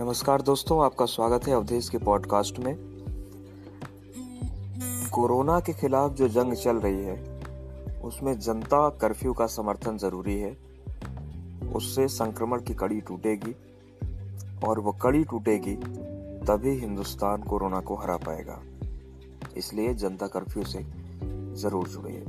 नमस्कार दोस्तों, आपका स्वागत है अवधेश के पॉडकास्ट में। कोरोना के खिलाफ जो जंग चल रही है, उसमें जनता कर्फ्यू का समर्थन ज़रूरी है। उससे संक्रमण की कड़ी टूटेगी और वो कड़ी टूटेगी, तभी हिंदुस्तान कोरोना को हरा पाएगा। इसलिए जनता कर्फ्यू से ज़रूर जुड़िए।